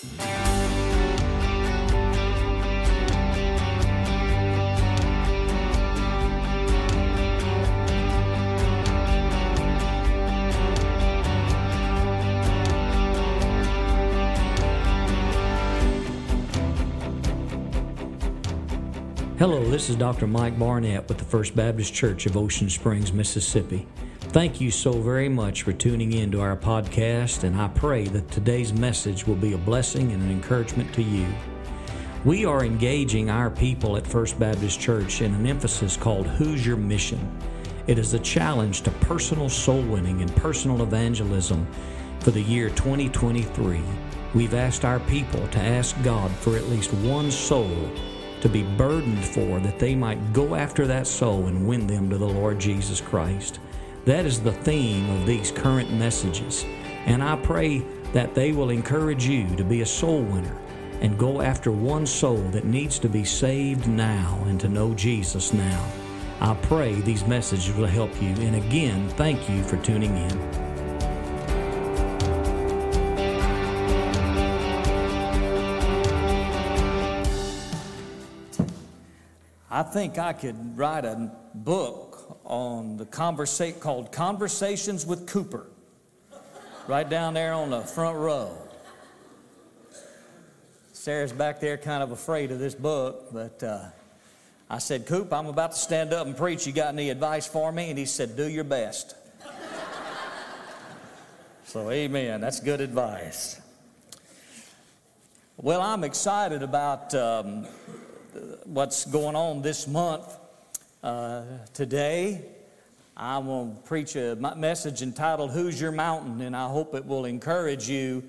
Hello, this is Dr. Mike Barnett with the First Baptist Church of Ocean Springs, Mississippi. Thank you so very much for tuning in to our podcast, and I pray that today's message will be a blessing and an encouragement to you. We are engaging our people at First Baptist Church in an emphasis called Who's Your Mission? It is a challenge to personal soul winning and personal evangelism for the year 2023. We've asked our people to ask God for at least one soul to be burdened for, that they might go after that soul and win them to the Lord Jesus Christ. That is the theme of these current messages. And I pray that they will encourage you to be a soul winner and go after one soul that needs to be saved now and to know Jesus now. I pray these messages will help you. And again, thank you for tuning in. I think I could write a book on the conversation called Conversations with Cooper, right down there on the front row. Sarah's back there kind of afraid of this book, but uh, I said, Coop, I'm about to stand up and preach. You got any advice for me? And he said, Do your best. so, amen. That's good advice. Well, I'm excited about um, what's going on this month. Uh, today, I will preach a message entitled Who's Your Mountain? And I hope it will encourage you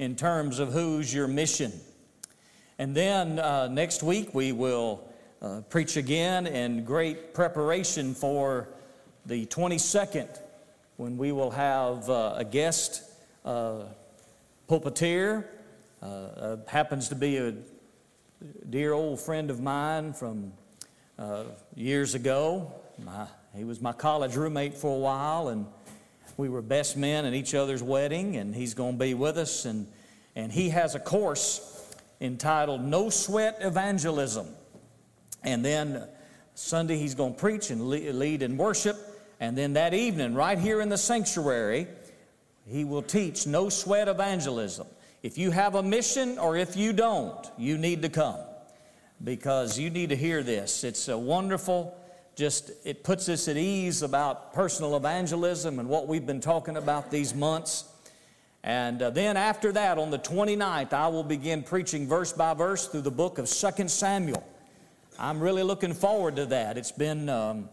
in terms of who's your mission. And then uh, next week, we will uh, preach again in great preparation for the 22nd when we will have uh, a guest uh, pulpiteer. Happens to be a dear old friend of mine from uh, years ago. My, he was my college roommate for a while, and we were best men at each other's wedding, and he's going to be with us. And, and he has a course entitled No Sweat Evangelism. And then Sunday, he's going to preach and lead in worship. And then that evening, right here in the sanctuary, he will teach No Sweat Evangelism. If you have a mission or if you don't, you need to come because you need to hear this. It's a wonderful, just it puts us at ease about personal evangelism and what we've been talking about these months. And uh, then after that, on the 29th, I will begin preaching verse by verse through the book of 2 Samuel. I'm really looking forward to that. It's been um,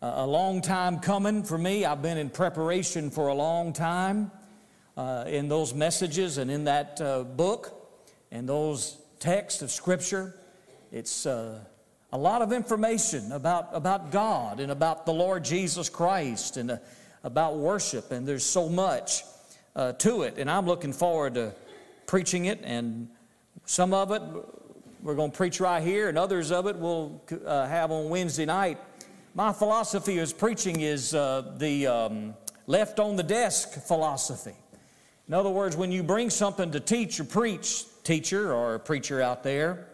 a long time coming for me. I've been in preparation for a long time uh, in those messages and in that uh, book and those texts of Scripture. It's uh, a lot of information about, about God and about the Lord Jesus Christ and uh, about worship, and there's so much uh, to it. And I'm looking forward to preaching it, and some of it we're going to preach right here, and others of it we'll uh, have on Wednesday night. My philosophy as preaching is the um, left on the desk philosophy. In other words, when you bring something to teach or preach, teacher or preacher out there,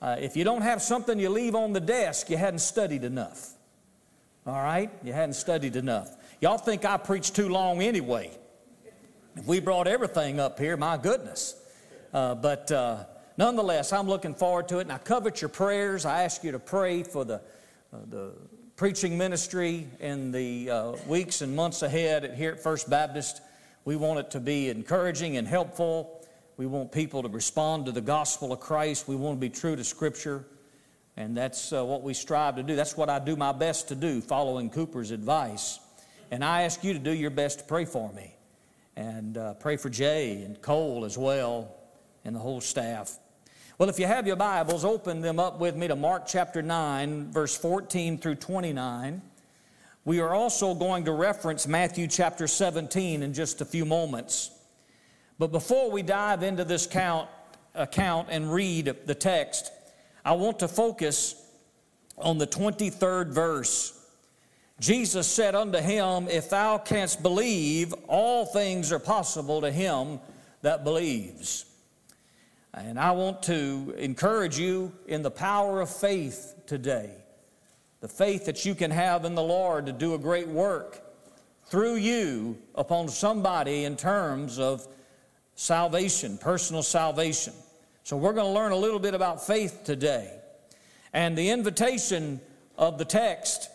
uh, if you don't have something you leave on the desk, you hadn't studied enough. All right? You hadn't studied enough. Y'all think I preach too long anyway. If we brought everything up here, my goodness. Uh, but uh, nonetheless, I'm looking forward to it, and I covet your prayers. I ask you to pray for the, uh, the preaching ministry in the uh, weeks and months ahead here at First Baptist. We want it to be encouraging and helpful. We want people to respond to the gospel of Christ. We want to be true to Scripture. And that's uh, what we strive to do. That's what I do my best to do, following Cooper's advice. And I ask you to do your best to pray for me. And uh, pray for Jay and Cole as well, and the whole staff. Well, if you have your Bibles, open them up with me to Mark chapter 9, verse 14 through 29. We are also going to reference Matthew chapter 17 in just a few moments. But before we dive into this count, account and read the text, I want to focus on the 23rd verse. Jesus said unto him, If thou canst believe, all things are possible to him that believes. And I want to encourage you in the power of faith today. The faith that you can have in the Lord to do a great work through you upon somebody in terms of salvation, personal salvation. So, we're going to learn a little bit about faith today. And the invitation of the text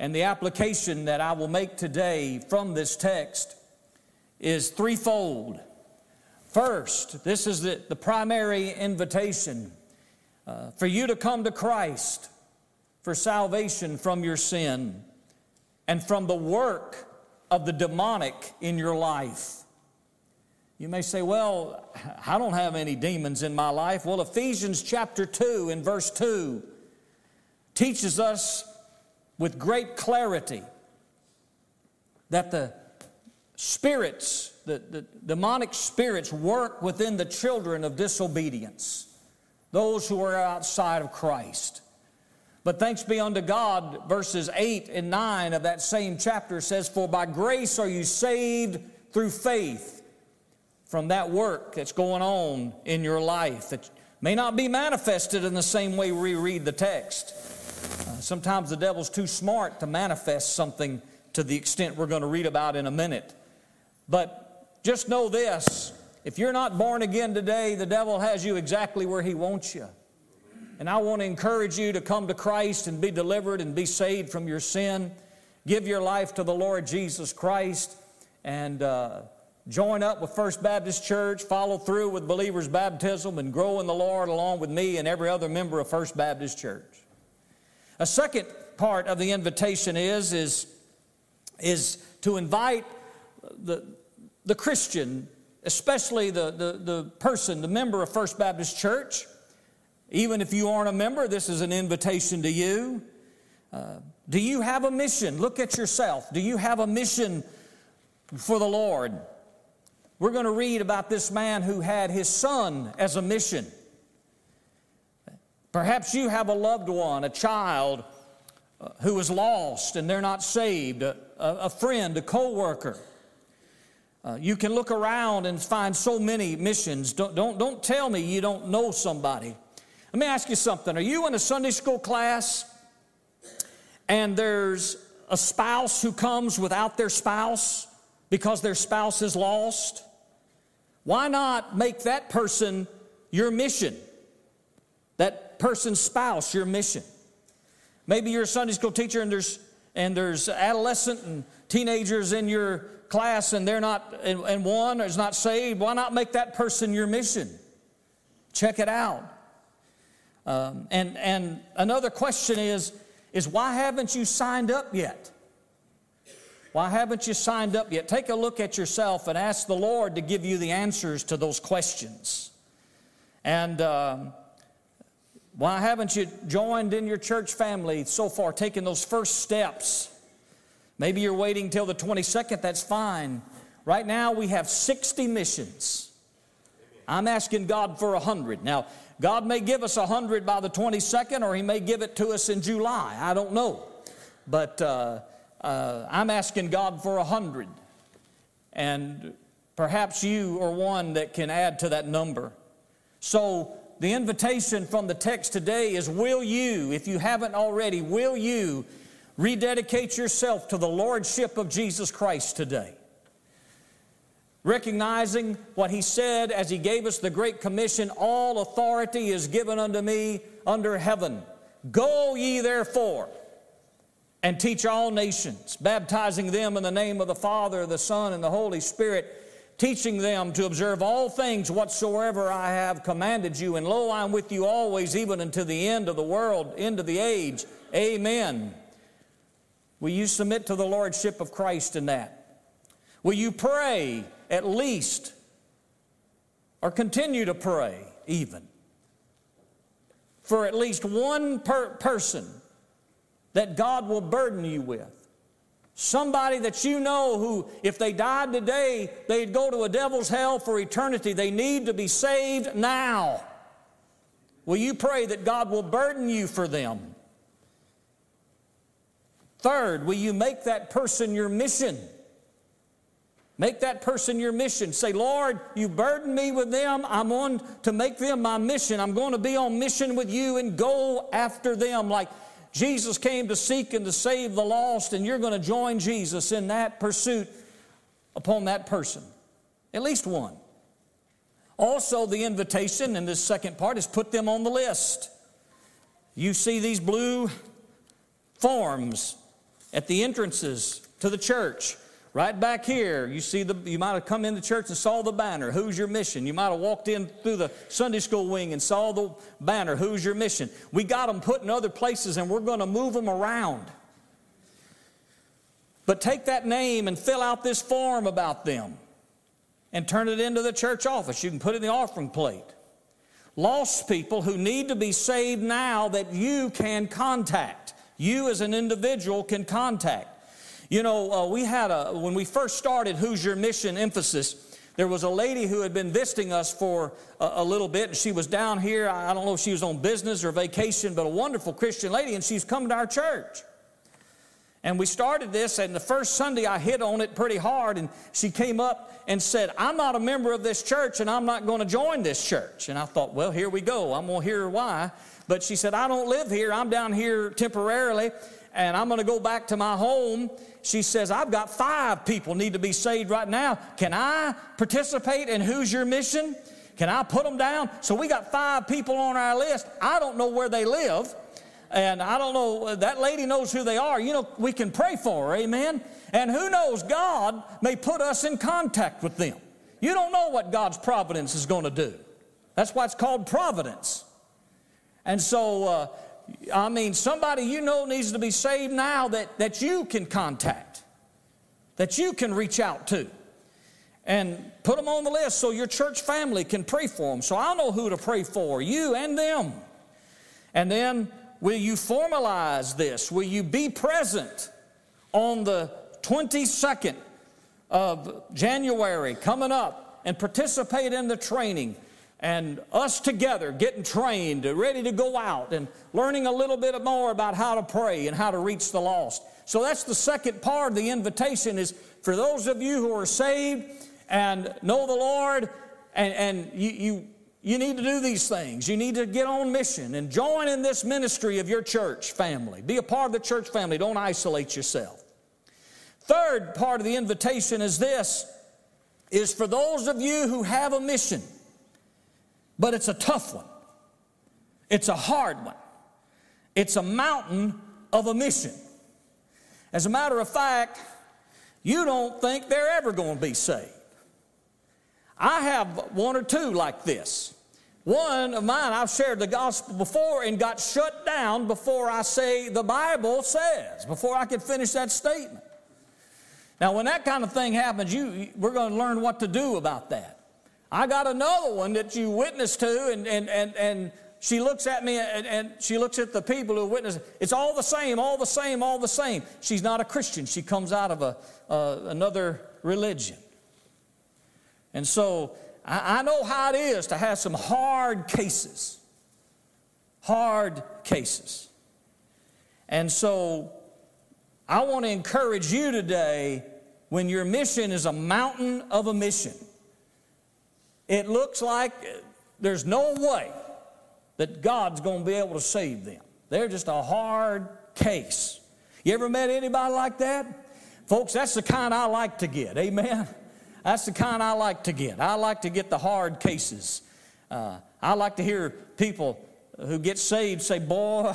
and the application that I will make today from this text is threefold. First, this is the, the primary invitation uh, for you to come to Christ for salvation from your sin and from the work of the demonic in your life. You may say, Well, I don't have any demons in my life. Well, Ephesians chapter 2 and verse 2 teaches us with great clarity that the spirits, the, the demonic spirits, work within the children of disobedience, those who are outside of Christ. But thanks be unto God, verses 8 and 9 of that same chapter says, For by grace are you saved through faith from that work that's going on in your life that may not be manifested in the same way we read the text. Uh, sometimes the devil's too smart to manifest something to the extent we're going to read about in a minute. But just know this if you're not born again today, the devil has you exactly where he wants you. And I want to encourage you to come to Christ and be delivered and be saved from your sin. Give your life to the Lord Jesus Christ and uh, join up with First Baptist Church, follow through with believers' baptism, and grow in the Lord along with me and every other member of First Baptist Church. A second part of the invitation is, is, is to invite the, the Christian, especially the, the, the person, the member of First Baptist Church. Even if you aren't a member, this is an invitation to you. Uh, do you have a mission? Look at yourself. Do you have a mission for the Lord? We're going to read about this man who had his son as a mission. Perhaps you have a loved one, a child uh, who is lost and they're not saved, a, a friend, a co worker. Uh, you can look around and find so many missions. Don't, don't, don't tell me you don't know somebody. Let me ask you something. Are you in a Sunday school class and there's a spouse who comes without their spouse because their spouse is lost? Why not make that person your mission? That person's spouse your mission. Maybe you're a Sunday school teacher and there's and there's adolescent and teenagers in your class and they're not and, and one is not saved. Why not make that person your mission? Check it out. Um, and and another question is is why haven't you signed up yet? Why haven't you signed up yet? Take a look at yourself and ask the Lord to give you the answers to those questions. And um, why haven't you joined in your church family so far, taking those first steps? Maybe you're waiting till the 22nd, that's fine. Right now, we have 60 missions. I'm asking God for 100. Now, God may give us 100 by the 22nd, or He may give it to us in July. I don't know. But uh, uh, I'm asking God for a 100. And perhaps you are one that can add to that number. So the invitation from the text today is Will you, if you haven't already, will you rededicate yourself to the Lordship of Jesus Christ today? Recognizing what he said as he gave us the Great Commission all authority is given unto me under heaven. Go ye therefore and teach all nations, baptizing them in the name of the Father, the Son, and the Holy Spirit teaching them to observe all things whatsoever I have commanded you. And lo, I'm with you always, even unto the end of the world, end of the age. Amen. Will you submit to the Lordship of Christ in that? Will you pray at least, or continue to pray even, for at least one per person that God will burden you with? Somebody that you know who, if they died today, they'd go to a devil's hell for eternity. They need to be saved now. Will you pray that God will burden you for them? Third, will you make that person your mission? Make that person your mission. Say, Lord, you burden me with them. I'm on to make them my mission. I'm going to be on mission with you and go after them like Jesus came to seek and to save the lost, and you're going to join Jesus in that pursuit upon that person. At least one. Also, the invitation in this second part is put them on the list. You see these blue forms at the entrances to the church. Right back here, you see the you might have come into church and saw the banner, who's your mission? You might have walked in through the Sunday school wing and saw the banner, who's your mission? We got them put in other places and we're going to move them around. But take that name and fill out this form about them and turn it into the church office. You can put it in the offering plate. Lost people who need to be saved now that you can contact. You as an individual can contact. You know, uh, we had a, when we first started Who's Your Mission emphasis, there was a lady who had been visiting us for a, a, little bit, and she was down here. I don't know if she was on business or vacation, but a wonderful Christian lady, and she's come to our church. And we started this, and the first Sunday I hit on it pretty hard, and she came up and said, I'm not a member of this church, and I'm not going to join this church. And I thought, well, here we go. I'm going to hear why. But she said, I don't live here. I'm down here temporarily, and I'm going to go back to my home she says, I've got five people need to be saved right now. Can I participate in who's your mission? Can I put them down? So we got five people on our list. I don't know where they live. And I don't know, that lady knows who they are. You know, we can pray for her, amen? And who knows, God may put us in contact with them. You don't know what God's providence is going to do. That's why it's called providence. And so, uh, I mean, somebody you know needs to be saved now that, that you can contact, that you can reach out to, and put them on the list so your church family can pray for them. So I'll know who to pray for, you and them. And then, will you formalize this? Will you be present on the 22nd of January coming up and participate in the training? And us together getting trained, ready to go out and learning a little bit more about how to pray and how to reach the lost. So that's the second part of the invitation is for those of you who are saved and know the Lord and, and you, you, you need to do these things. You need to get on mission and join in this ministry of your church family. Be a part of the church family. Don't isolate yourself. Third part of the invitation is this is for those of you who have a mission but it's a tough one. It's a hard one. It's a mountain of a mission. As a matter of fact, you don't think they're ever going to be saved. I have one or two like this. One of mine, I've shared the gospel before and got shut down before I say the Bible says, before I could finish that statement. Now, when that kind of thing happens, you, we're going to learn what to do about that. I got another one that you witnessed to, and, and, and, and she looks at me and, and she looks at the people who witness. It's all the same, all the same, all the same. She's not a Christian. She comes out of a, uh, another religion. And so I, I know how it is to have some hard cases. Hard cases. And so I want to encourage you today when your mission is a mountain of a mission it looks like there's no way that God's going to be able to save them. They're just a hard case. You ever met anybody like that? Folks, that's the kind I like to get. Amen. That's the kind I like to get. I like to get the hard cases. Uh, I like to hear people who get saved say, Boy,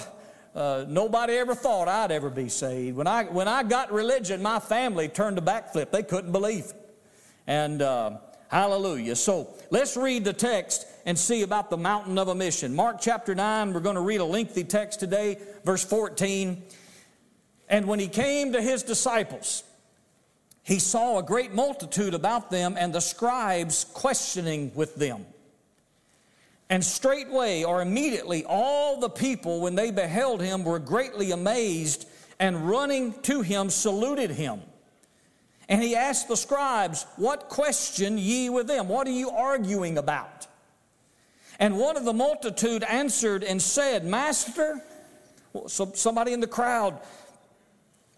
uh, nobody ever thought I'd ever be saved. When I, when I got religion, my family turned a backflip. They couldn't believe it. And uh, Hallelujah. So let's read the text and see about the mountain of a mission. Mark chapter 9, we're going to read a lengthy text today, verse 14. And when he came to his disciples, he saw a great multitude about them and the scribes questioning with them. And straightway or immediately all the people, when they beheld him, were greatly amazed and running to him saluted him. And he asked the scribes, What question ye with them? What are you arguing about? And one of the multitude answered and said, Master, so somebody in the crowd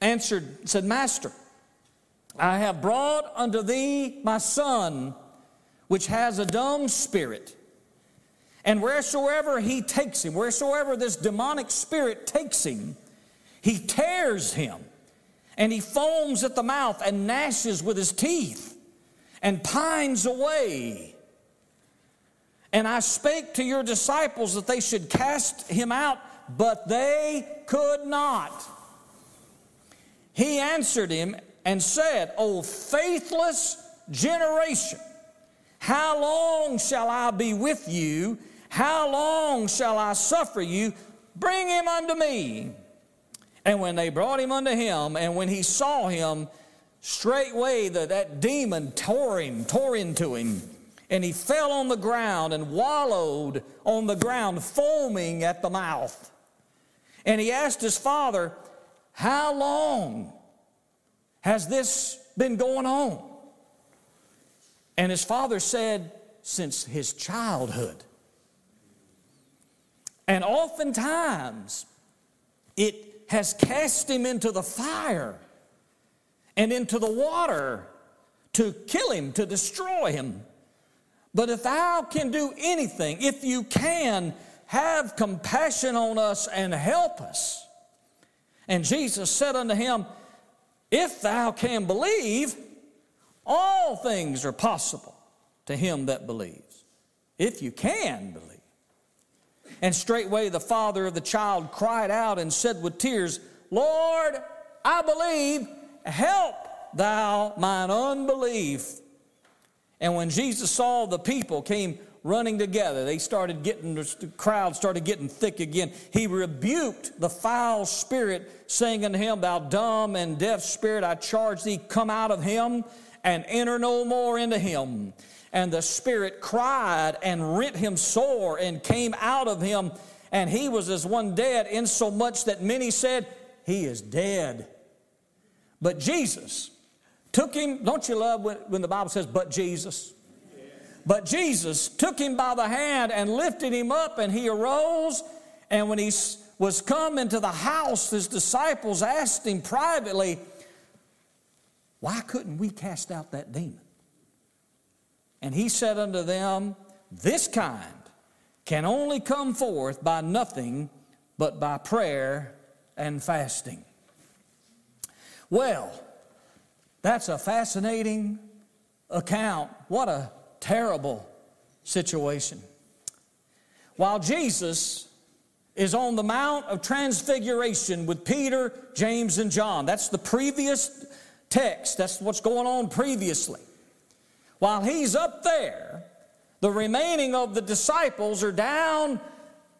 answered, said, Master, I have brought unto thee my son, which has a dumb spirit. And wheresoever he takes him, wheresoever this demonic spirit takes him, he tears him, and he foams at the mouth and gnashes with his teeth, and pines away. And I spake to your disciples that they should cast him out, but they could not. He answered him and said, O faithless generation, how long shall I be with you? How long shall I suffer you? Bring him unto me. And when they brought him unto him, and when he saw him, straightway the, that demon tore him, tore into him, and he fell on the ground and wallowed on the ground, foaming at the mouth. And he asked his father, How long has this been going on? And his father said, Since his childhood. And oftentimes, it has cast him into the fire and into the water to kill him, to destroy him. But if thou can do anything, if you can, have compassion on us and help us. And Jesus said unto him, If thou can believe, all things are possible to him that believes. If you can believe. And straightway the father of the child cried out and said with tears, Lord, I believe, help thou mine unbelief. And when Jesus saw the people came running together, they started getting, the crowd started getting thick again. He rebuked the foul spirit, saying unto him, Thou dumb and deaf spirit, I charge thee, come out of him and enter no more into him. And the spirit cried and rent him sore and came out of him, and he was as one dead, insomuch that many said, He is dead. But Jesus took him, don't you love when, when the Bible says, But Jesus? But Jesus took him by the hand and lifted him up, and he arose. And when he was come into the house, his disciples asked him privately, Why couldn't we cast out that demon? And he said unto them, This kind can only come forth by nothing but by prayer and fasting. Well, that's a fascinating account. What a terrible situation. While Jesus is on the Mount of Transfiguration with Peter, James, and John, that's the previous text, that's what's going on previously. While he's up there, the remaining of the disciples are down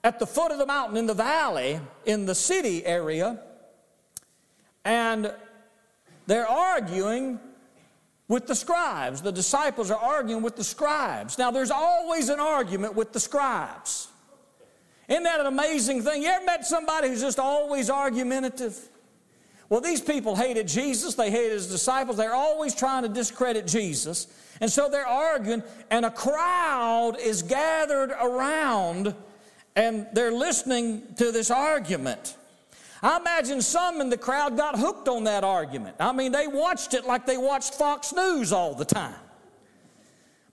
at the foot of the mountain in the valley in the city area, and they're arguing with the scribes. The disciples are arguing with the scribes. Now, there's always an argument with the scribes. Isn't that an amazing thing? You ever met somebody who's just always argumentative? Well, these people hated Jesus, they hated his disciples, they're always trying to discredit Jesus. And so they're arguing, and a crowd is gathered around and they're listening to this argument. I imagine some in the crowd got hooked on that argument. I mean, they watched it like they watched Fox News all the time.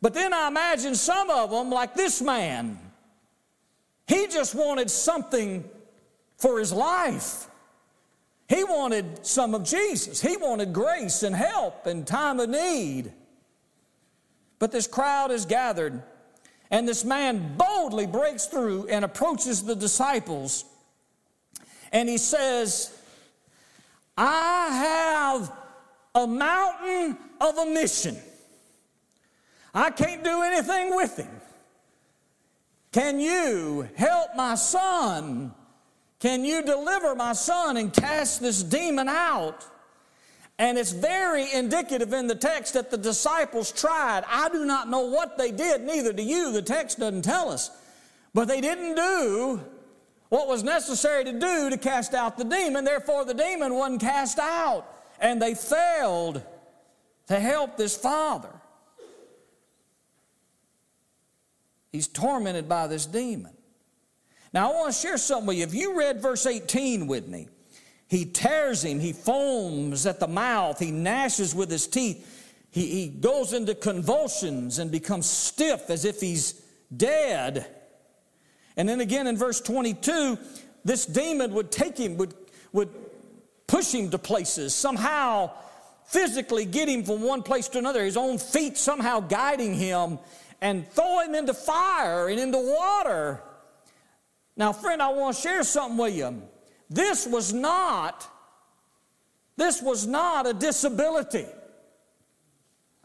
But then I imagine some of them, like this man, he just wanted something for his life. He wanted some of Jesus. He wanted grace and help in time of need. But this crowd is gathered, and this man boldly breaks through and approaches the disciples, and he says, I have a mountain of a mission. I can't do anything with him. Can you help my son? Can you deliver my son and cast this demon out? And it's very indicative in the text that the disciples tried. I do not know what they did, neither do you. The text doesn't tell us. But they didn't do what was necessary to do to cast out the demon. Therefore, the demon wasn't cast out. And they failed to help this father. He's tormented by this demon. Now, I want to share something with you. If you read verse 18 with me, He tears him, he foams at the mouth, he gnashes with his teeth. He, he goes into convulsions and becomes stiff as if he's dead. And then again in verse 22, this demon would take him, would, would push him to places, somehow physically get him from one place to another, his own feet somehow guiding him, and throw him into fire and into water. Now, friend, I want to share something with you. This was not, this was not a disability.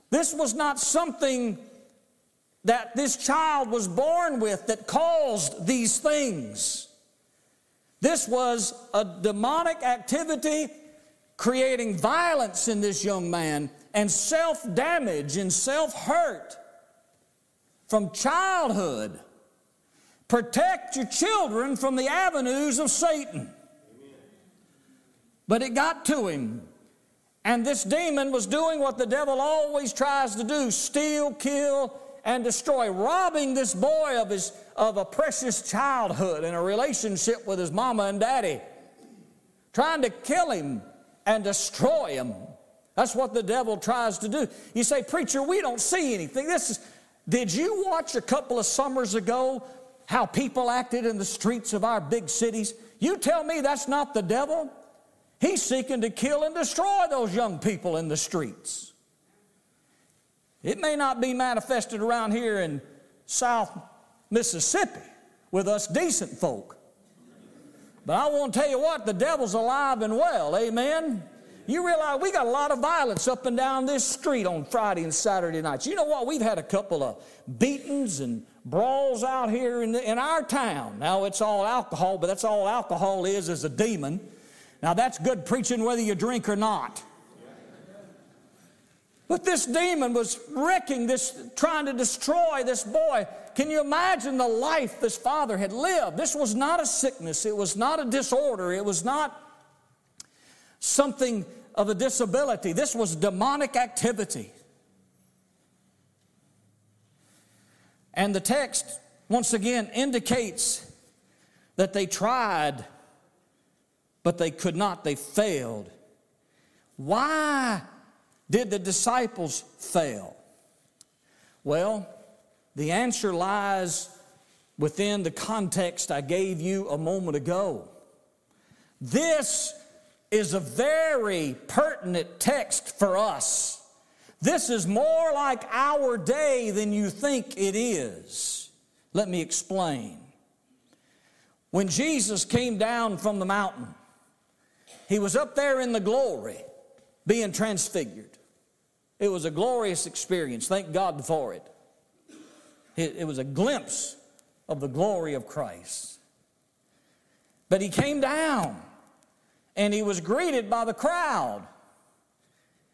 This was not something that this child was born with that caused these things. This was a demonic activity creating violence in this young man and self damage and self hurt from childhood. Protect your children from the avenues of Satan. But it got to him. And this demon was doing what the devil always tries to do steal, kill, and destroy, robbing this boy of, his, of a precious childhood and a relationship with his mama and daddy, trying to kill him and destroy him. That's what the devil tries to do. You say, Preacher, we don't see anything. This is, did you watch a couple of summers ago how people acted in the streets of our big cities? You tell me that's not the devil? He's seeking to kill and destroy those young people in the streets. It may not be manifested around here in South Mississippi with us decent folk. But I want to tell you what, the devil's alive and well, amen? You realize we got a lot of violence up and down this street on Friday and Saturday nights. You know what? We've had a couple of beatings and brawls out here in, the, in our town. Now it's all alcohol, but that's all alcohol is, is a demon. Now, that's good preaching whether you drink or not. But this demon was wrecking this, trying to destroy this boy. Can you imagine the life this father had lived? This was not a sickness, it was not a disorder, it was not something of a disability. This was demonic activity. And the text, once again, indicates that they tried but they could not, they failed. Why did the disciples fail? Well, the answer lies within the context I gave you a moment ago. This is a very pertinent text for us. This is more like our day than you think it is. Let me explain. When Jesus came down from the mountain, he was up there in the glory, being transfigured. It was a glorious experience. Thank God for it. It, it was a glimpse of the glory of Christ. But he came down and he was greeted by the crowd.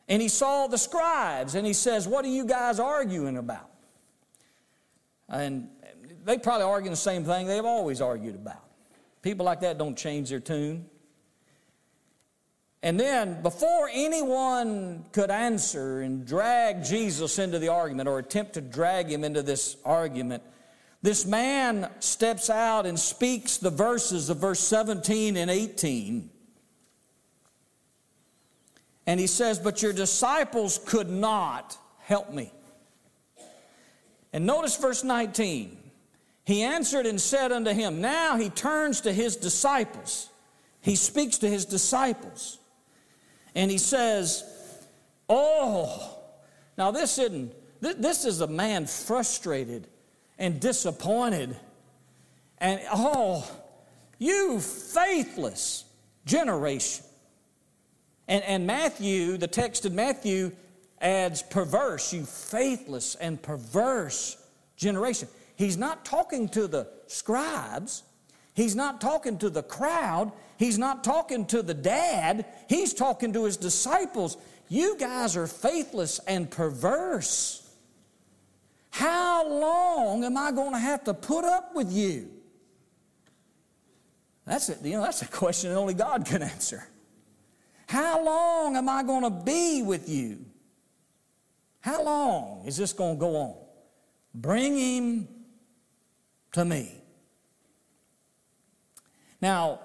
And he saw the scribes and he says, What are you guys arguing about? And they probably argue the same thing they've always argued about. People like that don't change their tune. And then, before anyone could answer and drag Jesus into the argument or attempt to drag him into this argument, this man steps out and speaks the verses of verse 17 and 18. And he says, But your disciples could not help me. And notice verse 19. He answered and said unto him, Now he turns to his disciples. He speaks to his disciples. And he says, Oh, now this isn't, this is a man frustrated and disappointed. And oh, you faithless generation. And, and Matthew, the text in Matthew adds perverse, you faithless and perverse generation. He's not talking to the scribes, he's not talking to the crowd, He's not talking to the dad, he's talking to his disciples. You guys are faithless and perverse. How long am I going to have to put up with you? That's it. You know, that's a question that only God can answer. How long am I going to be with you? How long is this going to go on? Bring him to me. Now,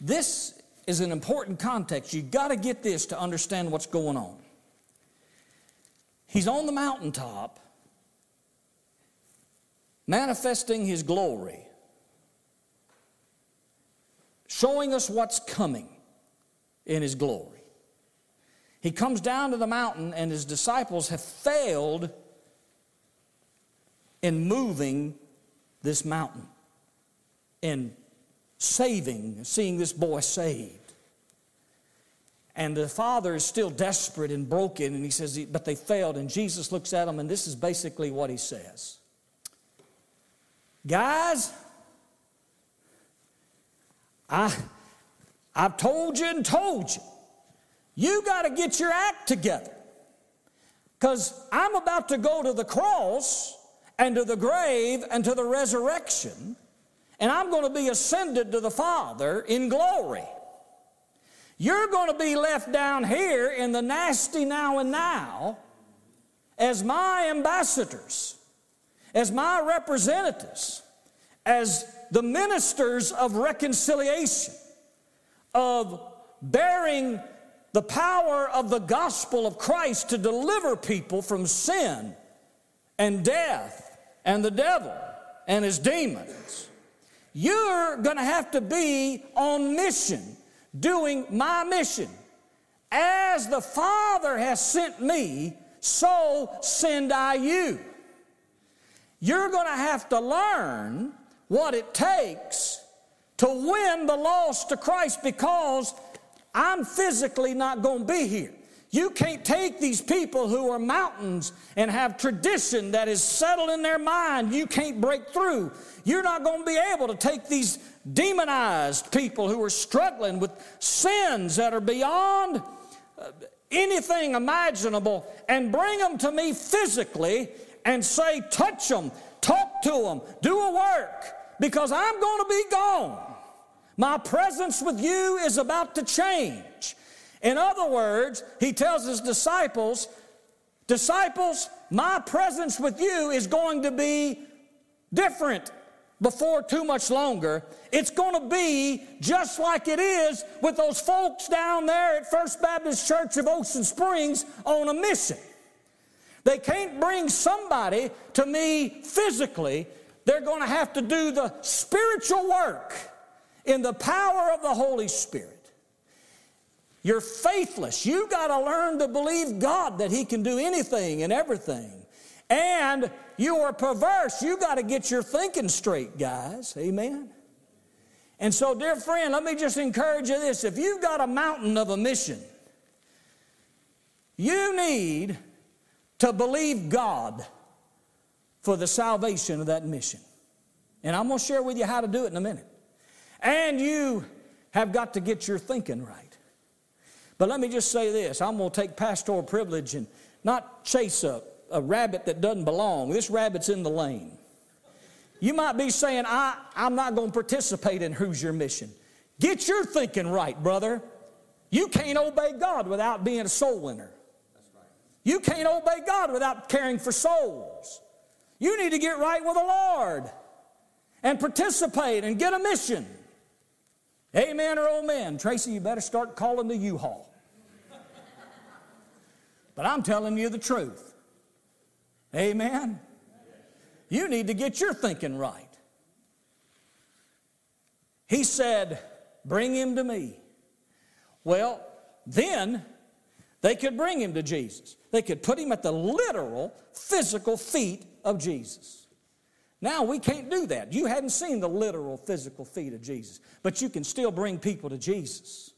this is an important context. You've got to get this to understand what's going on. He's on the mountaintop, manifesting his glory, showing us what's coming in his glory. He comes down to the mountain, and his disciples have failed in moving this mountain, in saving, seeing this boy saved. And the father is still desperate and broken, and he says, But they failed. And Jesus looks at him, and this is basically what he says Guys, I, I've told you and told you. You got to get your act together. Because I'm about to go to the cross and to the grave and to the resurrection, and I'm going to be ascended to the Father in glory. You're going to be left down here in the nasty now and now as my ambassadors, as my representatives, as the ministers of reconciliation, of bearing the power of the gospel of Christ to deliver people from sin and death and the devil and his demons. You're going to have to be on mission doing my mission. As the Father has sent me, so send I you. You're going to have to learn what it takes to win the lost to Christ because I'm physically not going to be here. You can't take these people who are mountains and have tradition that is settled in their mind. You can't break through. You're not going to be able to take these demonized people who are struggling with sins that are beyond uh, anything imaginable and bring them to me physically and say, touch them, talk to them, do a work, because I'm going to be gone. My presence with you is about to change. In other words, he tells his disciples, Disciples, my presence with you is going to be different before too much longer. It's going to be just like it is with those folks down there at First Baptist Church of Ocean Springs on a mission. They can't bring somebody to me physically, they're going to have to do the spiritual work in the power of the Holy Spirit. You're faithless. You got to learn to believe God that He can do anything and everything. And you are perverse. You got to get your thinking straight, guys. Amen. And so, dear friend, let me just encourage you this. If you've got a mountain of a mission, you need to believe God for the salvation of that mission. And I'm going to share with you how to do it in a minute. And you have got to get your thinking right. But let me just say this I'm going to take pastoral privilege and not chase a, a rabbit that doesn't belong. This rabbit's in the lane. You might be saying, I, I'm not going to participate in Who's Your Mission. Get your thinking right, brother. You can't obey God without being a soul winner. You can't obey God without caring for souls. You need to get right with the Lord and participate and get a mission. Amen or amen. Tracy, you better start calling the U-Haul. But I'm telling you the truth. Amen. You need to get your thinking right. He said, Bring him to me. Well, then they could bring him to Jesus. They could put him at the literal, physical feet of Jesus. Now we can't do that. You hadn't seen the literal, physical feet of Jesus, but you can still bring people to Jesus.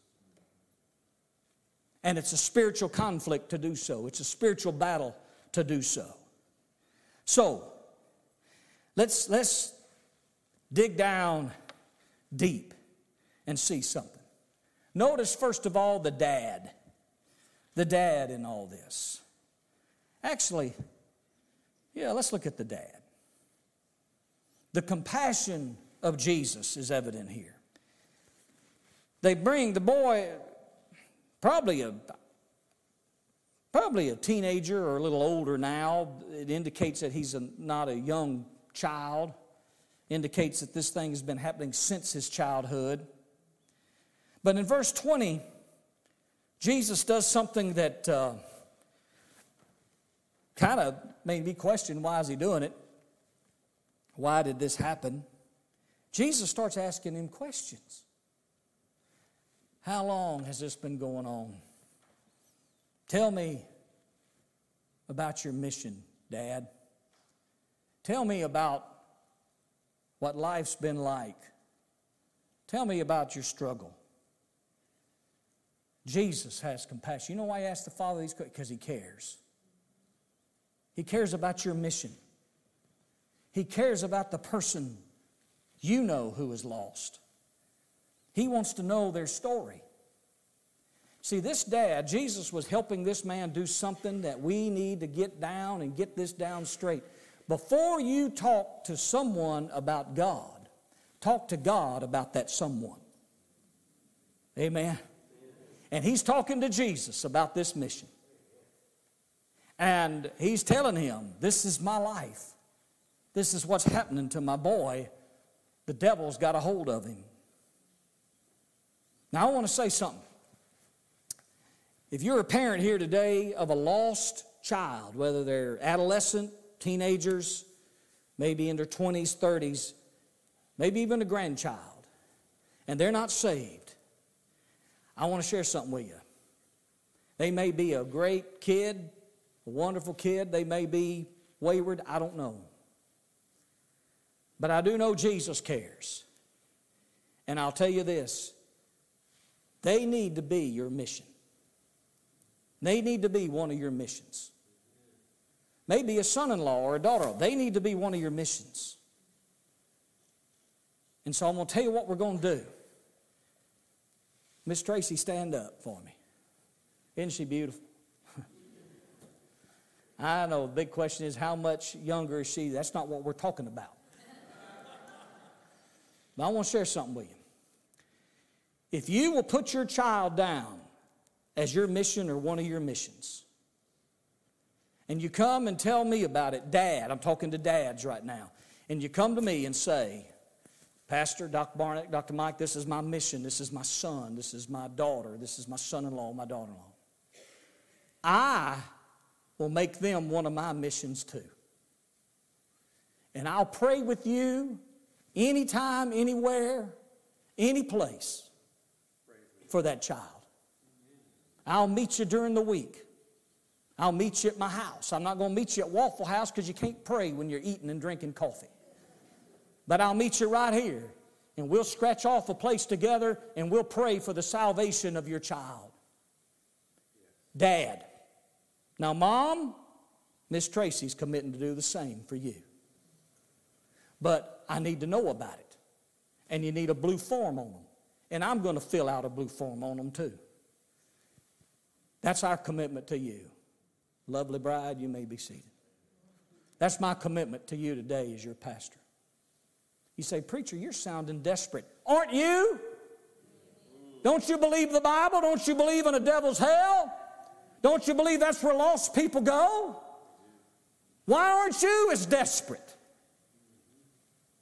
And it's a spiritual conflict to do so, it's a spiritual battle to do so. So, let's, let's dig down deep and see something. Notice, first of all, the dad. The dad in all this. Actually, yeah, let's look at the dad. The compassion of Jesus is evident here. They bring the boy, probably a probably a teenager or a little older now. It indicates that he's a, not a young child. Indicates that this thing has been happening since his childhood. But in verse 20, Jesus does something that uh, kind of made me question why is he doing it? Why did this happen? Jesus starts asking him questions. How long has this been going on? Tell me about your mission, Dad. Tell me about what life's been like. Tell me about your struggle. Jesus has compassion. You know why I asked the Father these questions? Because He cares. He cares about your mission. He cares about the person you know who is lost. He wants to know their story. See, this dad, Jesus was helping this man do something that we need to get down and get this down straight. Before you talk to someone about God, talk to God about that someone. Amen. And he's talking to Jesus about this mission. And he's telling him, This is my life. This is what's happening to my boy. The devil's got a hold of him. Now, I want to say something. If you're a parent here today of a lost child, whether they're adolescent, teenagers, maybe in their 20s, 30s, maybe even a grandchild, and they're not saved, I want to share something with you. They may be a great kid, a wonderful kid, they may be wayward, I don't know. But I do know Jesus cares. And I'll tell you this they need to be your mission. They need to be one of your missions. Maybe a son in law or a daughter, they need to be one of your missions. And so I'm going to tell you what we're going to do. Miss Tracy, stand up for me. Isn't she beautiful? I know the big question is how much younger is she? That's not what we're talking about. but I want to share something with you. If you will put your child down as your mission or one of your missions, and you come and tell me about it, Dad, I'm talking to dads right now, and you come to me and say, Pastor, Dr. Barnett, Dr. Mike, this is my mission. This is my son. This is my daughter. This is my son in law, my daughter in law. I will make them one of my missions too. And I'll pray with you anytime, anywhere, any place for that child. I'll meet you during the week. I'll meet you at my house. I'm not going to meet you at Waffle House because you can't pray when you're eating and drinking coffee. But I'll meet you right here and we'll scratch off a place together and we'll pray for the salvation of your child. Dad. Now, Mom, Miss Tracy's committing to do the same for you. But I need to know about it. And you need a blue form on them. And I'm going to fill out a blue form on them too. That's our commitment to you. Lovely bride, you may be seated. That's my commitment to you today as your pastor. You say, Preacher, you're sounding desperate. Aren't you? Don't you believe the Bible? Don't you believe in a devil's hell? Don't you believe that's where lost people go? Why aren't you as desperate?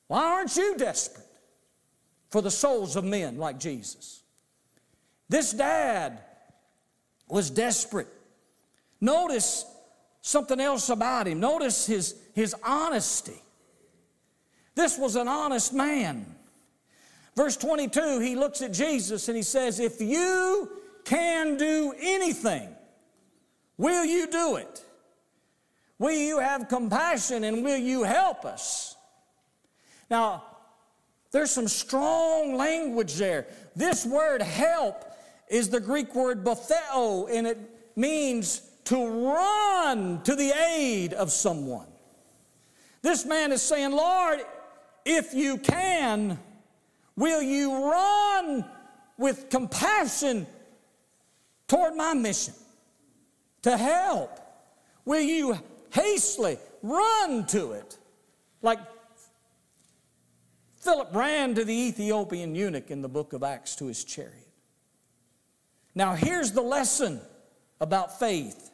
Why aren't you desperate? For the souls of men like Jesus. This dad was desperate. Notice something else about him. Notice his, his honesty. This was an honest man. Verse 22, he looks at Jesus and he says, If you can do anything, will you do it? Will you have compassion and will you help us? Now, there's some strong language there. This word help is the Greek word boetheo, and it means to run to the aid of someone. This man is saying, Lord, if you can, will you run with compassion toward my mission to help? Will you hastily run to it? Like Philip ran to the Ethiopian eunuch in the book of Acts to his chariot. Now, here's the lesson about faith.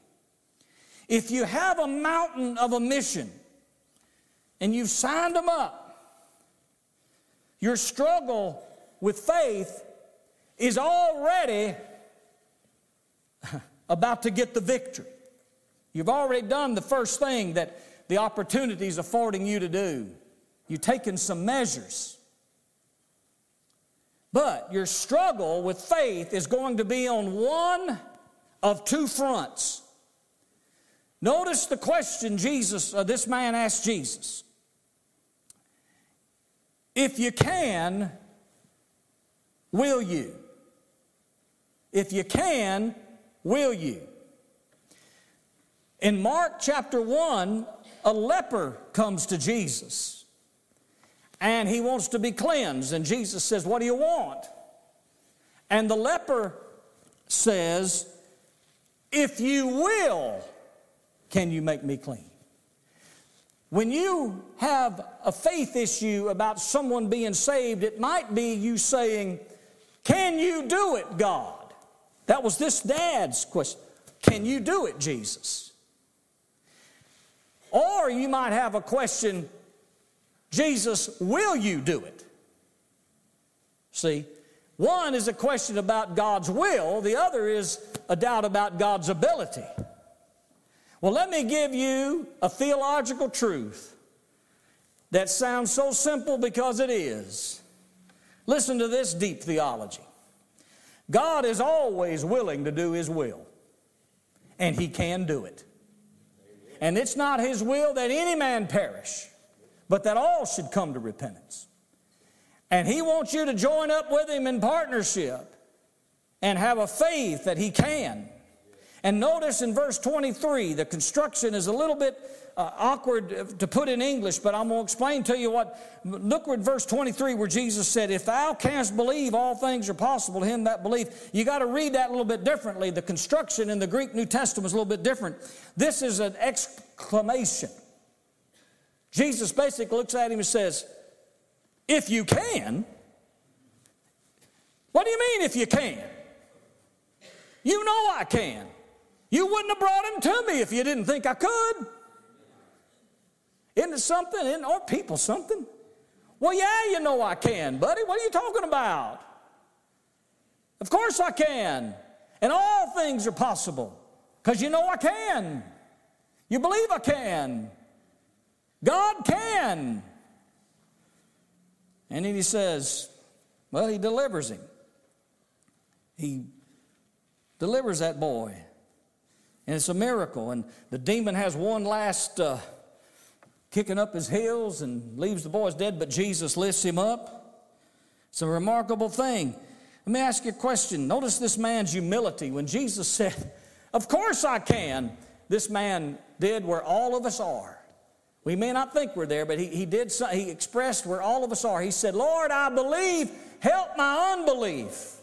If you have a mountain of a mission and you've signed them up, your struggle with faith is already about to get the victory. You've already done the first thing that the opportunity is affording you to do. You've taken some measures. But your struggle with faith is going to be on one of two fronts. Notice the question Jesus, uh, this man asked Jesus. If you can, will you? If you can, will you? In Mark chapter 1, a leper comes to Jesus and he wants to be cleansed. And Jesus says, What do you want? And the leper says, If you will, can you make me clean? When you have a faith issue about someone being saved, it might be you saying, Can you do it, God? That was this dad's question. Can you do it, Jesus? Or you might have a question, Jesus, will you do it? See, one is a question about God's will, the other is a doubt about God's ability. Well, let me give you a theological truth that sounds so simple because it is. Listen to this deep theology God is always willing to do His will, and He can do it. And it's not His will that any man perish, but that all should come to repentance. And He wants you to join up with Him in partnership and have a faith that He can. And notice in verse 23, the construction is a little bit uh, awkward to put in English, but I'm going to explain to you what. Look at verse 23 where Jesus said, If thou canst believe, all things are possible to him that believe. You got to read that a little bit differently. The construction in the Greek New Testament is a little bit different. This is an exclamation. Jesus basically looks at him and says, If you can, what do you mean if you can? You know I can. You wouldn't have brought him to me if you didn't think I could. Isn't it something? Isn't our people something? Well, yeah, you know I can, buddy. What are you talking about? Of course I can. And all things are possible because you know I can. You believe I can. God can. And then he says, well, he delivers him. He delivers that boy. And it's a miracle. And the demon has one last uh, kicking up his heels and leaves the boys dead, but Jesus lifts him up. It's a remarkable thing. Let me ask you a question. Notice this man's humility. When Jesus said, Of course I can, this man did where all of us are. We may not think we're there, but he, he did, he expressed where all of us are. He said, Lord, I believe, help my unbelief.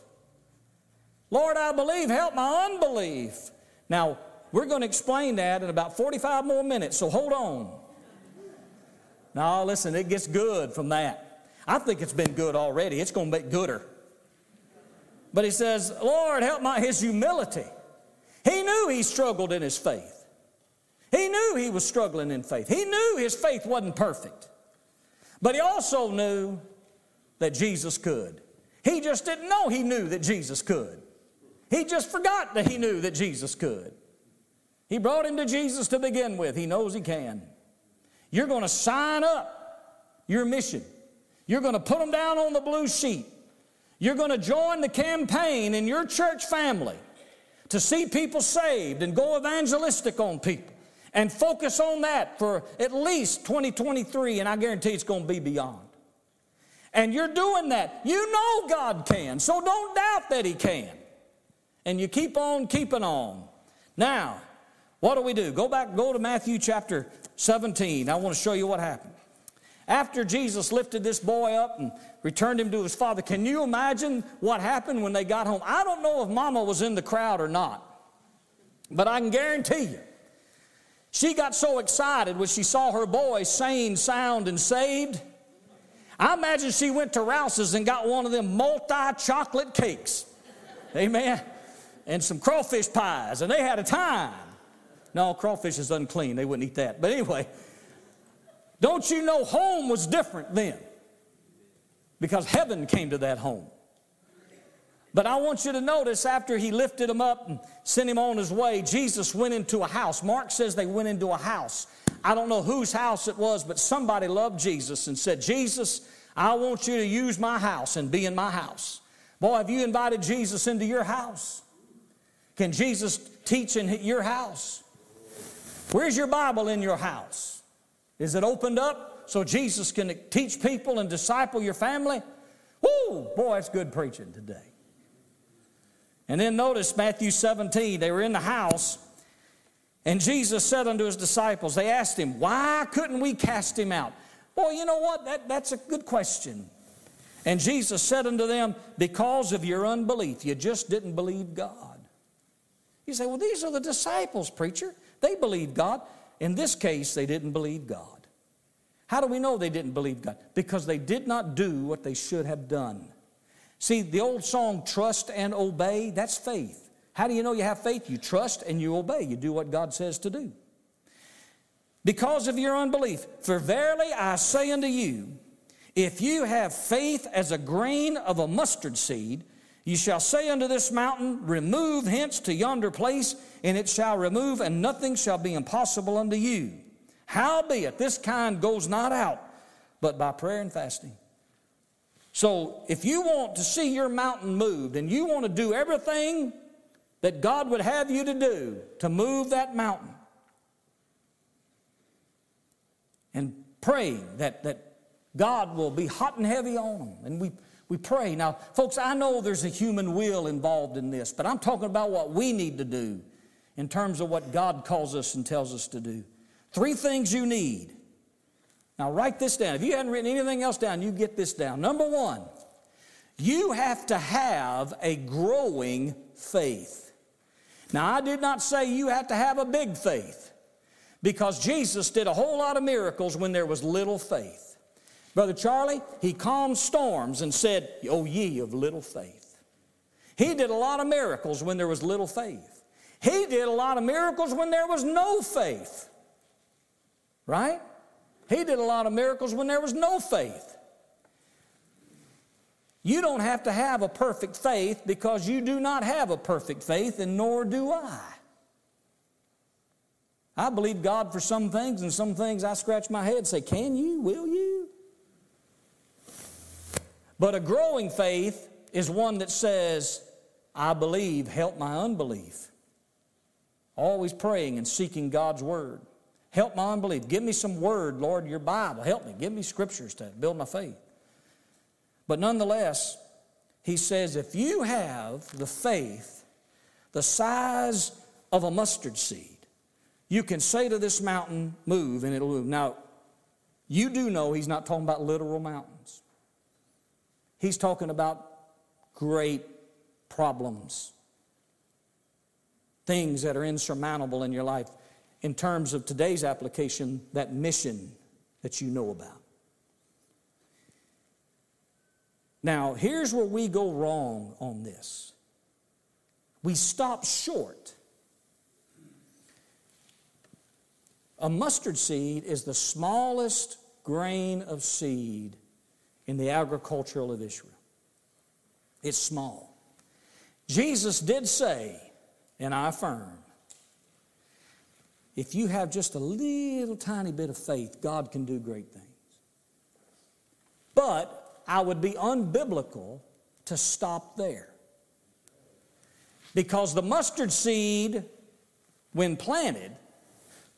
Lord, I believe, help my unbelief. Now, we're going to explain that in about 45 more minutes, so hold on. Now, listen, it gets good from that. I think it's been good already. It's going to get gooder. But he says, Lord, help my his humility. He knew he struggled in his faith. He knew he was struggling in faith. He knew his faith wasn't perfect. But he also knew that Jesus could. He just didn't know he knew that Jesus could. He just forgot that he knew that Jesus could. He brought him to Jesus to begin with. He knows he can. You're going to sign up your mission. You're going to put them down on the blue sheet. You're going to join the campaign in your church family to see people saved and go evangelistic on people and focus on that for at least 2023, and I guarantee it's going to be beyond. And you're doing that. You know God can, so don't doubt that He can. And you keep on keeping on. Now, what do we do? Go back, go to Matthew chapter 17. I want to show you what happened. After Jesus lifted this boy up and returned him to his father, can you imagine what happened when they got home? I don't know if mama was in the crowd or not, but I can guarantee you, she got so excited when she saw her boy sane, sound, and saved. I imagine she went to Rouse's and got one of them multi chocolate cakes. Amen. And some crawfish pies, and they had a time. No, crawfish is unclean. They wouldn't eat that. But anyway, don't you know home was different then? Because heaven came to that home. But I want you to notice after he lifted him up and sent him on his way, Jesus went into a house. Mark says they went into a house. I don't know whose house it was, but somebody loved Jesus and said, Jesus, I want you to use my house and be in my house. Boy, have you invited Jesus into your house? Can Jesus teach in your house? Where's your Bible in your house? Is it opened up so Jesus can teach people and disciple your family? Woo! Boy, it's good preaching today. And then notice Matthew 17, they were in the house, and Jesus said unto his disciples, they asked him, Why couldn't we cast him out? Boy, you know what? That, that's a good question. And Jesus said unto them, Because of your unbelief, you just didn't believe God. You say, Well, these are the disciples, preacher. They believed God. In this case, they didn't believe God. How do we know they didn't believe God? Because they did not do what they should have done. See, the old song, trust and obey, that's faith. How do you know you have faith? You trust and you obey. You do what God says to do. Because of your unbelief. For verily I say unto you, if you have faith as a grain of a mustard seed, you shall say unto this mountain, Remove hence to yonder place, and it shall remove, and nothing shall be impossible unto you. Howbeit, this kind goes not out, but by prayer and fasting. So if you want to see your mountain moved and you want to do everything that God would have you to do to move that mountain, and praying that, that God will be hot and heavy on them. And we, we pray. Now, folks, I know there's a human will involved in this, but I'm talking about what we need to do in terms of what God calls us and tells us to do. Three things you need now, write this down. If you hadn't written anything else down, you get this down. Number one, you have to have a growing faith. Now, I did not say you have to have a big faith because Jesus did a whole lot of miracles when there was little faith. Brother Charlie, he calmed storms and said, Oh, ye of little faith. He did a lot of miracles when there was little faith. He did a lot of miracles when there was no faith. Right? He did a lot of miracles when there was no faith. You don't have to have a perfect faith because you do not have a perfect faith, and nor do I. I believe God for some things, and some things I scratch my head and say, Can you? Will you? But a growing faith is one that says, I believe, help my unbelief. Always praying and seeking God's word. Help my unbelief. Give me some word, Lord, your Bible. Help me. Give me scriptures to build my faith. But nonetheless, he says, if you have the faith the size of a mustard seed, you can say to this mountain, move, and it'll move. Now, you do know he's not talking about literal mountains. He's talking about great problems, things that are insurmountable in your life in terms of today's application, that mission that you know about. Now, here's where we go wrong on this we stop short. A mustard seed is the smallest grain of seed in the agricultural of Israel. It's small. Jesus did say, and I affirm, if you have just a little tiny bit of faith, God can do great things. But I would be unbiblical to stop there. Because the mustard seed, when planted,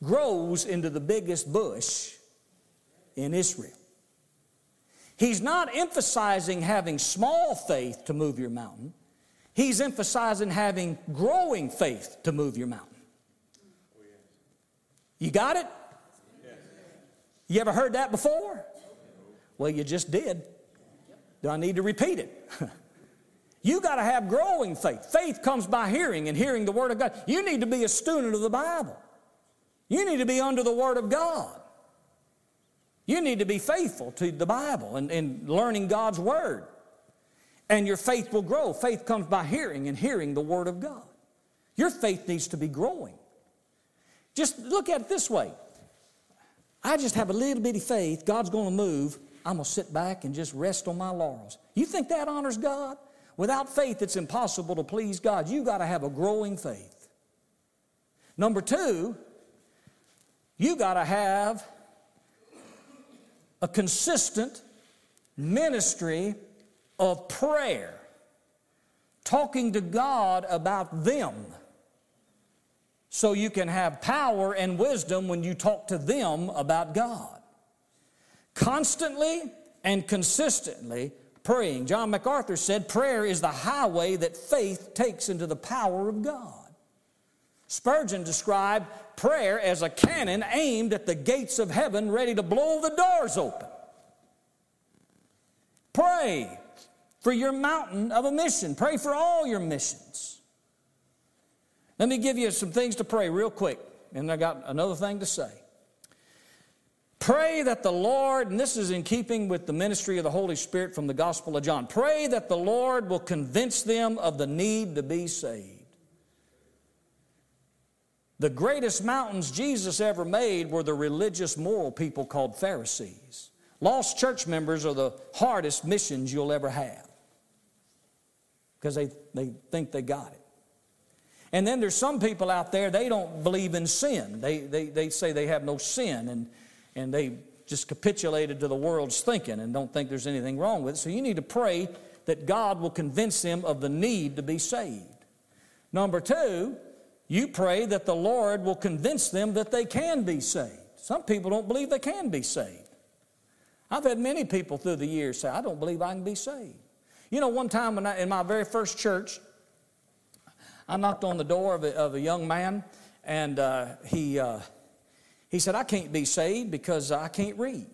grows into the biggest bush in Israel. He's not emphasizing having small faith to move your mountain. He's emphasizing having growing faith to move your mountain. You got it? You ever heard that before? Well, you just did. Do I need to repeat it? you got to have growing faith. Faith comes by hearing and hearing the Word of God. You need to be a student of the Bible. You need to be under the Word of God. You need to be faithful to the Bible and, and learning God's Word. And your faith will grow. Faith comes by hearing and hearing the Word of God. Your faith needs to be growing. Just look at it this way I just have a little bitty faith, God's going to move. I'm going to sit back and just rest on my laurels. You think that honors God? Without faith, it's impossible to please God. You've got to have a growing faith. Number two, you got to have a consistent ministry of prayer, talking to God about them so you can have power and wisdom when you talk to them about God. Constantly and consistently praying. John MacArthur said, Prayer is the highway that faith takes into the power of God. Spurgeon described prayer as a cannon aimed at the gates of heaven, ready to blow the doors open. Pray for your mountain of a mission, pray for all your missions. Let me give you some things to pray real quick, and I got another thing to say. Pray that the Lord, and this is in keeping with the ministry of the Holy Spirit from the Gospel of John, pray that the Lord will convince them of the need to be saved. The greatest mountains Jesus ever made were the religious, moral people called Pharisees. Lost church members are the hardest missions you'll ever have because they, they think they got it. And then there's some people out there, they don't believe in sin. They, they, they say they have no sin, and and they just capitulated to the world's thinking and don't think there's anything wrong with it. So you need to pray that God will convince them of the need to be saved. Number two, you pray that the Lord will convince them that they can be saved. Some people don't believe they can be saved. I've had many people through the years say, I don't believe I can be saved. You know, one time I, in my very first church, I knocked on the door of a, of a young man, and uh, he, uh, he said, I can't be saved because I can't read.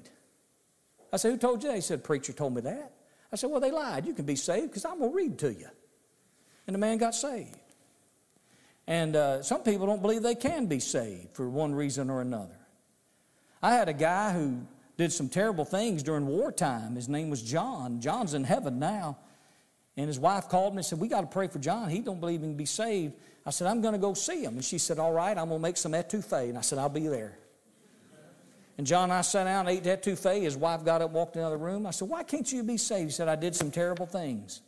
I said, Who told you that? He said, Preacher told me that. I said, Well, they lied. You can be saved because I'm going to read to you. And the man got saved. And uh, some people don't believe they can be saved for one reason or another. I had a guy who did some terrible things during wartime. His name was John. John's in heaven now. And his wife called me and said, We got to pray for John. He don't believe he can be saved. I said, I'm going to go see him. And she said, All right, I'm going to make some etouffee. And I said, I'll be there. And John and I sat down and ate that etouffee. His wife got up, walked in another room. I said, Why can't you be saved? He said, I did some terrible things.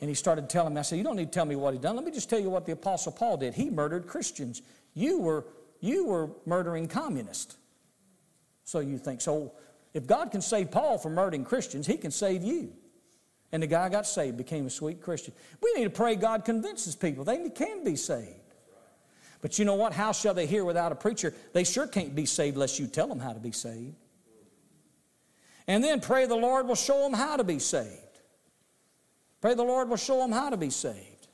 And he started telling me, I said, You don't need to tell me what he done. Let me just tell you what the Apostle Paul did. He murdered Christians. You were, you were murdering communists. So you think. So if God can save Paul from murdering Christians, he can save you. And the guy got saved, became a sweet Christian. We need to pray God convinces people they can be saved. But you know what? How shall they hear without a preacher? They sure can't be saved unless you tell them how to be saved. And then pray the Lord will show them how to be saved. Pray the Lord will show them how to be saved.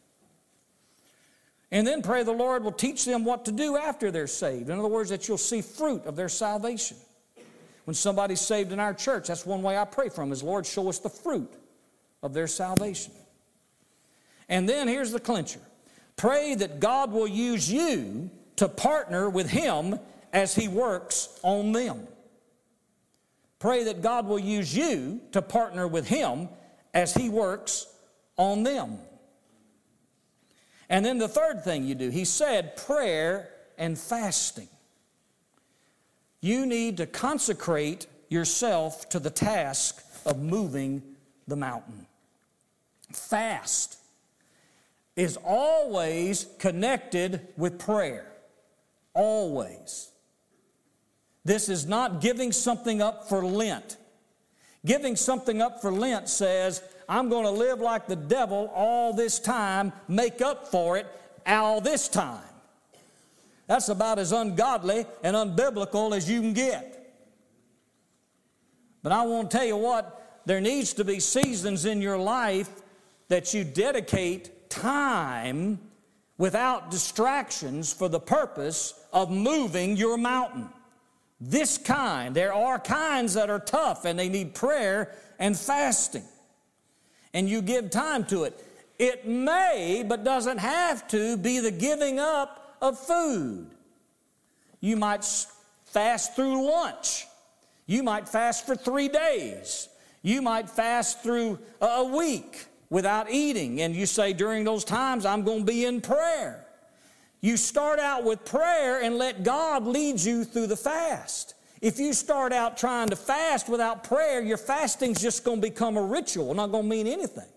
And then pray the Lord will teach them what to do after they're saved. In other words, that you'll see fruit of their salvation. When somebody's saved in our church, that's one way I pray for them is Lord, show us the fruit of their salvation. And then here's the clincher. Pray that God will use you to partner with Him as He works on them. Pray that God will use you to partner with Him as He works on them. And then the third thing you do, He said prayer and fasting. You need to consecrate yourself to the task of moving the mountain. Fast is always connected with prayer. Always. This is not giving something up for Lent. Giving something up for Lent says, I'm going to live like the devil all this time, make up for it all this time. That's about as ungodly and unbiblical as you can get. But I want to tell you what, there needs to be seasons in your life that you dedicate time without distractions for the purpose of moving your mountain. This kind, there are kinds that are tough and they need prayer and fasting. And you give time to it. It may, but doesn't have to, be the giving up of food. You might fast through lunch. You might fast for three days. You might fast through a week without eating, and you say, during those times, I'm going to be in prayer. You start out with prayer and let God lead you through the fast. If you start out trying to fast without prayer, your fasting's just going to become a ritual, not going to mean anything.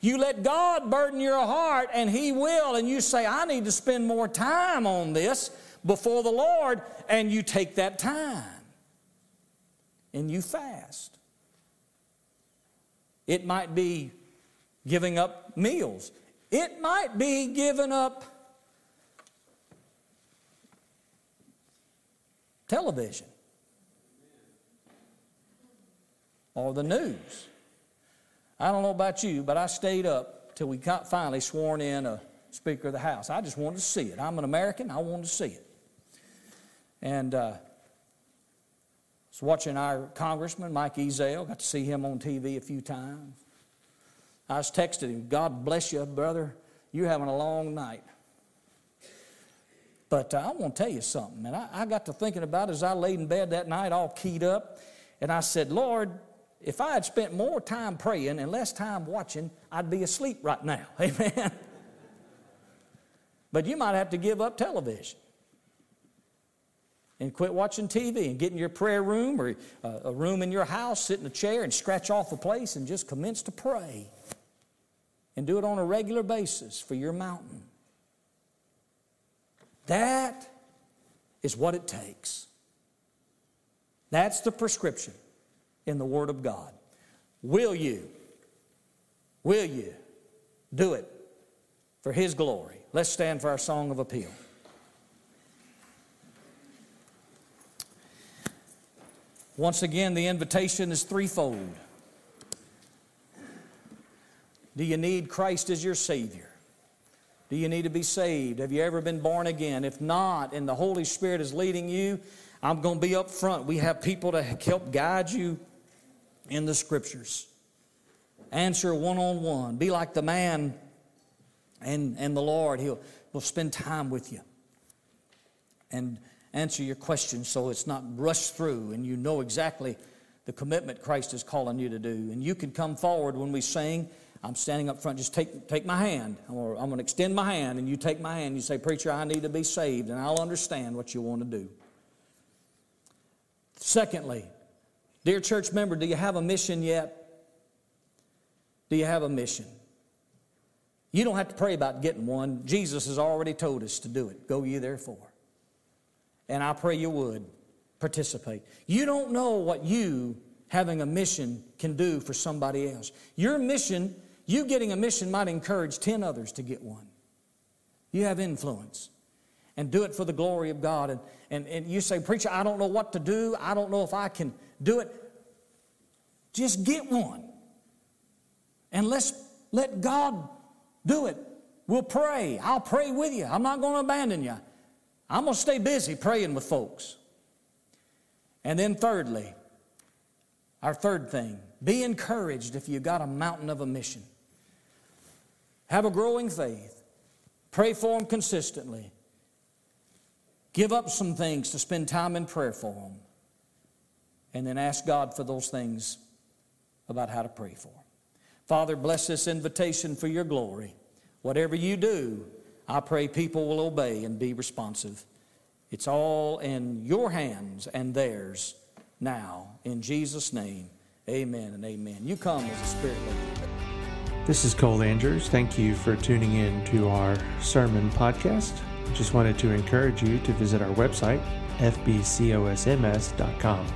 You let God burden your heart, and He will. And you say, I need to spend more time on this before the Lord. And you take that time and you fast. It might be giving up meals, it might be giving up television or the news. I don't know about you, but I stayed up till we got finally sworn in a Speaker of the House. I just wanted to see it. I'm an American, I wanted to see it. And uh, was watching our congressman, Mike Ezell, got to see him on TV a few times. I was texting him, God bless you, brother. You're having a long night. But uh, I want to tell you something, and I, I got to thinking about it as I laid in bed that night, all keyed up, and I said, Lord, if I had spent more time praying and less time watching, I'd be asleep right now. Amen. but you might have to give up television and quit watching TV and get in your prayer room or uh, a room in your house, sit in a chair and scratch off a place and just commence to pray. And do it on a regular basis for your mountain. That is what it takes. That's the prescription in the Word of God. Will you? Will you do it for His glory? Let's stand for our song of appeal. Once again, the invitation is threefold. Do you need Christ as your Savior? Do you need to be saved? Have you ever been born again? If not, and the Holy Spirit is leading you, I'm going to be up front. We have people to help guide you in the scriptures. Answer one on one. Be like the man and, and the Lord. He'll, will spend time with you and answer your questions so it's not rushed through and you know exactly the commitment Christ is calling you to do. And you can come forward when we sing. I'm standing up front, just take, take my hand, or I'm going to extend my hand, and you take my hand. You say, Preacher, I need to be saved, and I'll understand what you want to do. Secondly, Dear church member, do you have a mission yet? Do you have a mission? You don't have to pray about getting one. Jesus has already told us to do it. Go ye therefore. And I pray you would participate. You don't know what you having a mission can do for somebody else. Your mission, you getting a mission might encourage 10 others to get one. You have influence. And do it for the glory of God. And, and, and you say, Preacher, I don't know what to do. I don't know if I can do it. Just get one. And let's let God do it. We'll pray. I'll pray with you. I'm not going to abandon you. I'm going to stay busy praying with folks. And then, thirdly, our third thing be encouraged if you got a mountain of a mission. Have a growing faith. Pray for them consistently. Give up some things to spend time in prayer for them and then ask God for those things about how to pray for. Them. Father, bless this invitation for your glory. Whatever you do, I pray people will obey and be responsive. It's all in your hands and theirs now. In Jesus' name, amen and amen. You come as a spirit leader. This is Cole Andrews. Thank you for tuning in to our sermon podcast. Just wanted to encourage you to visit our website, fbcosms.com.